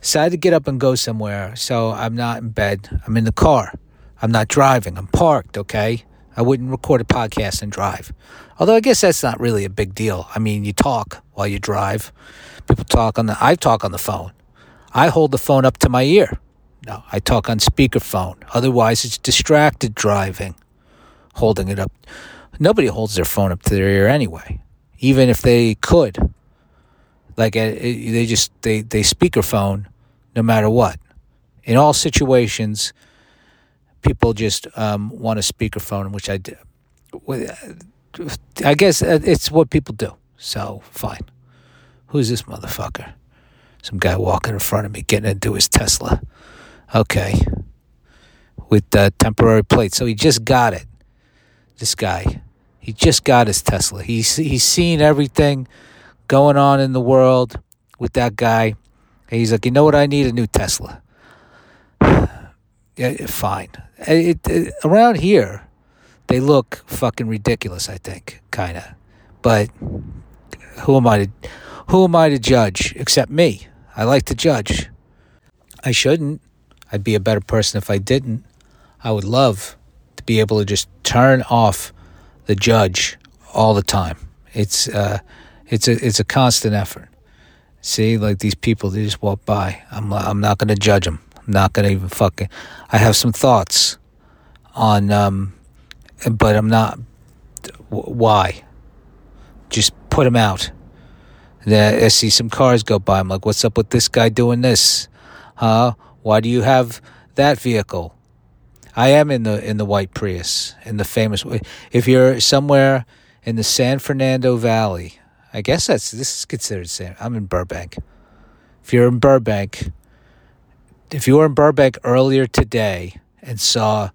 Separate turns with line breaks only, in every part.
Decided to get up and go somewhere, so I'm not in bed. I'm in the car. I'm not driving. I'm parked, okay? I wouldn't record a podcast and drive. Although I guess that's not really a big deal. I mean, you talk while you drive. People talk on the I talk on the phone. I hold the phone up to my ear. No, I talk on speakerphone. Otherwise, it's distracted driving. Holding it up. Nobody holds their phone up to their ear anyway, even if they could. Like uh, they just they they speakerphone no matter what. In all situations, people just um, want a speakerphone, which I do. I guess uh, it's what people do. So fine. Who's this motherfucker? Some guy walking in front of me, getting into his Tesla. Okay, with the temporary plate. So he just got it. This guy, he just got his Tesla. He's he's seen everything going on in the world with that guy. And he's like, you know what? I need a new Tesla. yeah, fine. It, it, around here, they look fucking ridiculous. I think, kind of. But who am I to who am I to judge except me? I like to judge. I shouldn't. I'd be a better person if I didn't. I would love to be able to just turn off the judge all the time. It's uh, it's a it's a constant effort. See, like these people, they just walk by. I'm I'm not to judge them. I'm not to even fucking. I have some thoughts on, um, but I'm not. Why? Just put them out. Then I see some cars go by. I'm like, what's up with this guy doing this? Huh? Why do you have that vehicle? I am in the in the white Prius, in the famous. If you're somewhere in the San Fernando Valley, I guess that's this is considered San. I'm in Burbank. If you're in Burbank, if you were in Burbank earlier today and saw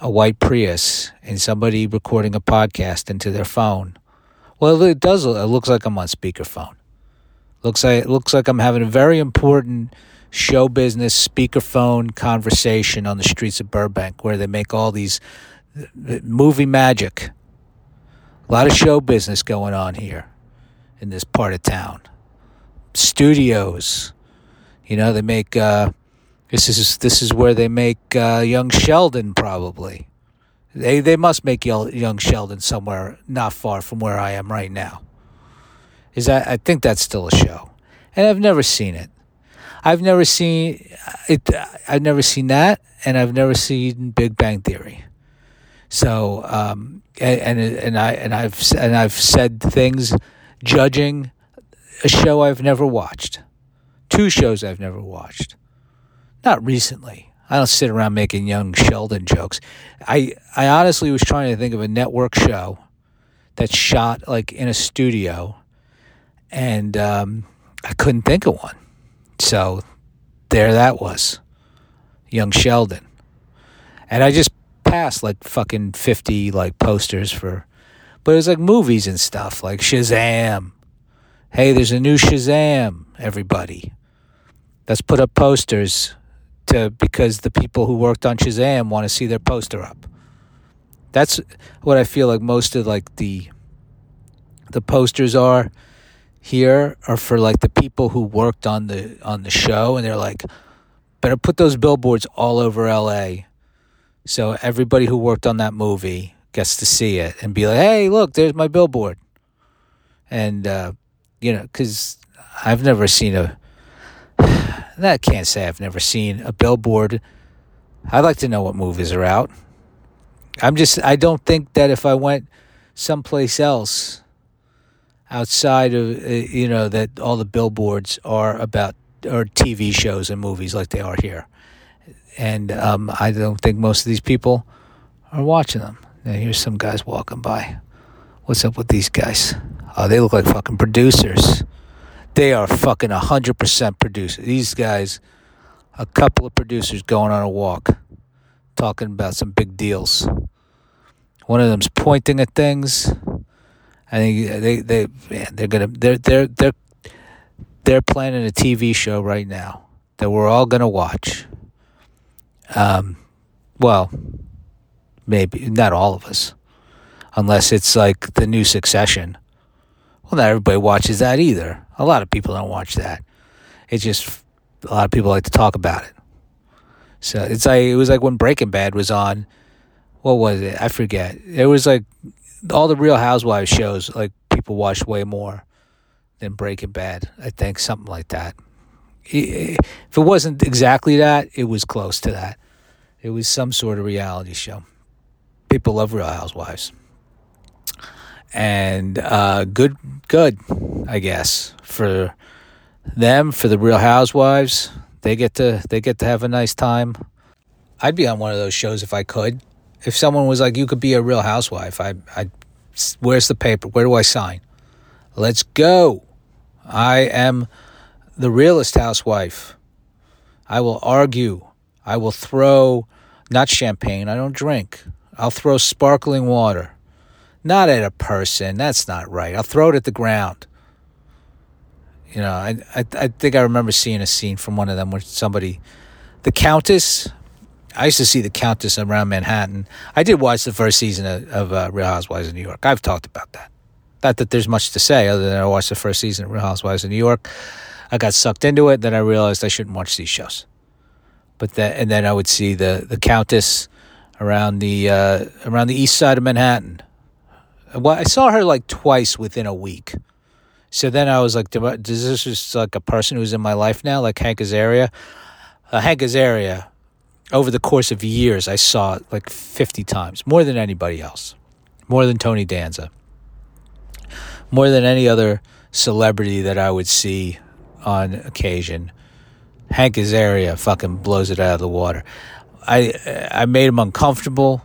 a white Prius and somebody recording a podcast into their phone, well, it does. It looks like I'm on speakerphone. Looks like it looks like I'm having a very important show business speakerphone conversation on the streets of Burbank, where they make all these movie magic. A lot of show business going on here in this part of town. Studios, you know, they make. Uh, this is this is where they make uh, Young Sheldon probably. They they must make Young Sheldon somewhere not far from where I am right now. Is that I think that's still a show, and I've never seen it. I've never seen it. I've never seen that, and I've never seen Big Bang Theory. So, um, and, and I and I've and I've said things judging a show I've never watched, two shows I've never watched, not recently. I don't sit around making young Sheldon jokes. I I honestly was trying to think of a network show that's shot like in a studio, and um, I couldn't think of one. So there that was, young Sheldon, and I just passed like fucking fifty like posters for but it was like movies and stuff, like Shazam. Hey, there's a new Shazam, everybody. Let's put up posters to because the people who worked on Shazam want to see their poster up. That's what I feel like most of like the the posters are here are for like the people who worked on the on the show and they're like better put those billboards all over LA so everybody who worked on that movie gets to see it and be like, hey, look, there's my billboard. And, uh, you know, because I've never seen a, I can't say I've never seen a billboard. I'd like to know what movies are out. I'm just, I don't think that if I went someplace else outside of, uh, you know, that all the billboards are about, or TV shows and movies like they are here. And um, I don't think most of these people are watching them. Now here's some guys walking by. What's up with these guys? Oh, they look like fucking producers. They are fucking 100% producers. These guys, a couple of producers going on a walk, talking about some big deals. One of them's pointing at things. I think they they man, they're gonna they're they're they're they're planning a TV show right now that we're all gonna watch. Um, well, maybe not all of us, unless it's like the new Succession. Well, not everybody watches that either. A lot of people don't watch that. It's just a lot of people like to talk about it. So it's like it was like when Breaking Bad was on. What was it? I forget. It was like all the Real Housewives shows. Like people watched way more than Breaking Bad. I think something like that. If it wasn't exactly that, it was close to that. It was some sort of reality show. People love Real Housewives, and uh, good, good, I guess for them for the Real Housewives. They get to they get to have a nice time. I'd be on one of those shows if I could. If someone was like, "You could be a Real Housewife," I, I, where's the paper? Where do I sign? Let's go. I am the realest housewife. I will argue. I will throw not champagne. I don't drink. I'll throw sparkling water. Not at a person. That's not right. I'll throw it at the ground. You know, I, I, I think I remember seeing a scene from one of them where somebody, the Countess, I used to see the Countess around Manhattan. I did watch the first season of, of uh, Real Housewives of New York. I've talked about that. Not that there's much to say other than I watched the first season of Real Housewives of New York. I got sucked into it. Then I realized I shouldn't watch these shows. But then, and then I would see the the Countess around the uh, around the east side of Manhattan. Well, I saw her like twice within a week. So then I was like, does this just like a person who's in my life now, like Hank Azaria? Uh, Hank Azaria, over the course of years, I saw it like 50 times, more than anybody else, more than Tony Danza, more than any other celebrity that I would see on occasion. Hank Azaria fucking blows it out of the water. I I made him uncomfortable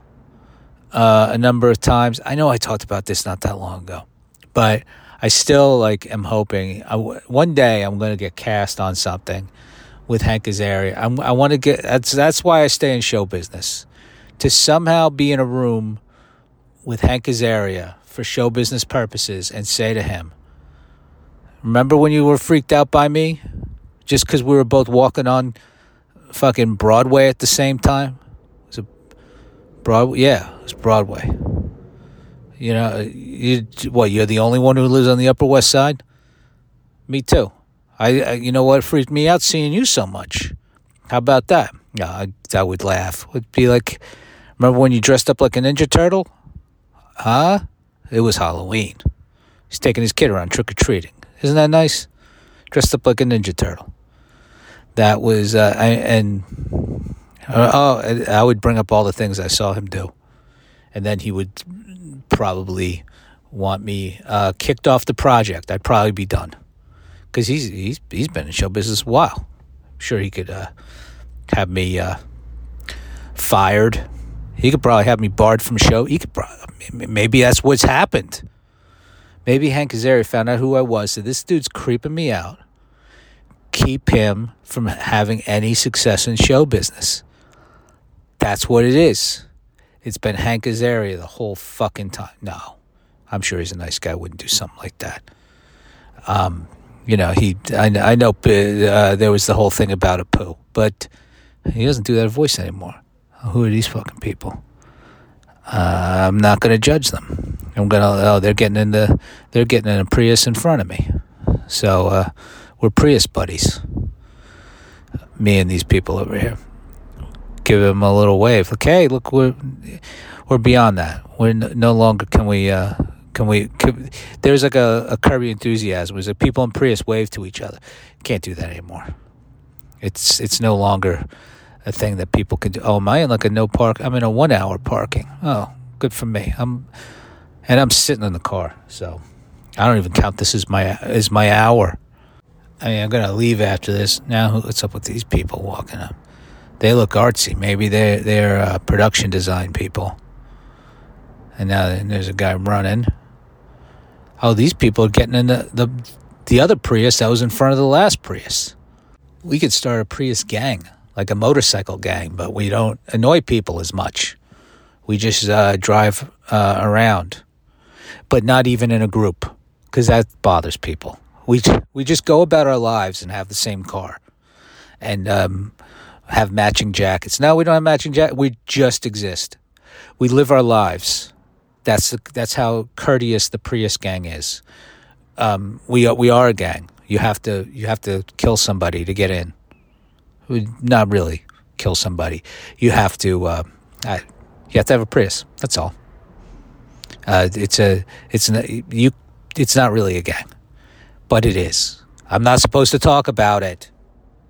uh, a number of times. I know I talked about this not that long ago, but I still like am hoping I, one day I'm going to get cast on something with Hank Azaria. I'm, I want to get that's that's why I stay in show business to somehow be in a room with Hank Azaria for show business purposes and say to him, "Remember when you were freaked out by me just because we were both walking on fucking Broadway at the same time?" It was a Broadway, yeah, it was Broadway. You know, you what? You're the only one who lives on the Upper West Side. Me too. I, I you know what freaked me out seeing you so much. How about that? Yeah, I, I would laugh. Would be like, remember when you dressed up like a Ninja Turtle? Huh? It was Halloween. He's taking his kid around trick or treating. Isn't that nice? Dressed up like a Ninja Turtle. That was, uh, I, and uh, oh, I would bring up all the things I saw him do, and then he would probably want me uh, kicked off the project. I'd probably be done because he's he's he's been in show business a while. I'm sure he could uh, have me uh, fired. He could probably have me barred from show. He could probably, maybe that's what's happened. Maybe Hank Azaria found out who I was. So this dude's creeping me out. Keep him from having any success in show business. That's what it is. It's been Hank Azaria the whole fucking time. No, I'm sure he's a nice guy. Wouldn't do something like that. Um, you know, he. I, I know uh, there was the whole thing about Apu, but he doesn't do that voice anymore. Who are these fucking people? Uh, I'm not going to judge them. I'm going to. Oh, they're getting in the. They're getting in a Prius in front of me. So uh, we're Prius buddies. Me and these people over here give them a little wave. Okay, look, we're we're beyond that. We're no longer can we uh, can we. Can, there's like a, a Your Enthusiasm. Is like people in Prius wave to each other. Can't do that anymore. It's it's no longer a thing that people can do. Oh, am I in like a no park? I'm in a one hour parking. Oh, good for me. I'm and I'm sitting in the car, so I don't even count this as my as my hour. I mean, I'm gonna leave after this. Now, what's up with these people walking up? they look artsy. Maybe they're they're uh, production design people. And now there's a guy running. Oh, these people are getting in the, the the other Prius that was in front of the last Prius. We could start a Prius gang, like a motorcycle gang, but we don't annoy people as much. We just uh, drive uh, around, but not even in a group, because that bothers people we we just go about our lives and have the same car, and um, have matching jackets. No, we don't have matching jackets. We just exist. We live our lives. That's the, that's how courteous the Prius gang is. Um, we are, we are a gang. You have to you have to kill somebody to get in. Not really kill somebody. You have to uh, you have to have a Prius. That's all. Uh, it's a it's an, you it's not really a gang but it is. I'm not supposed to talk about it.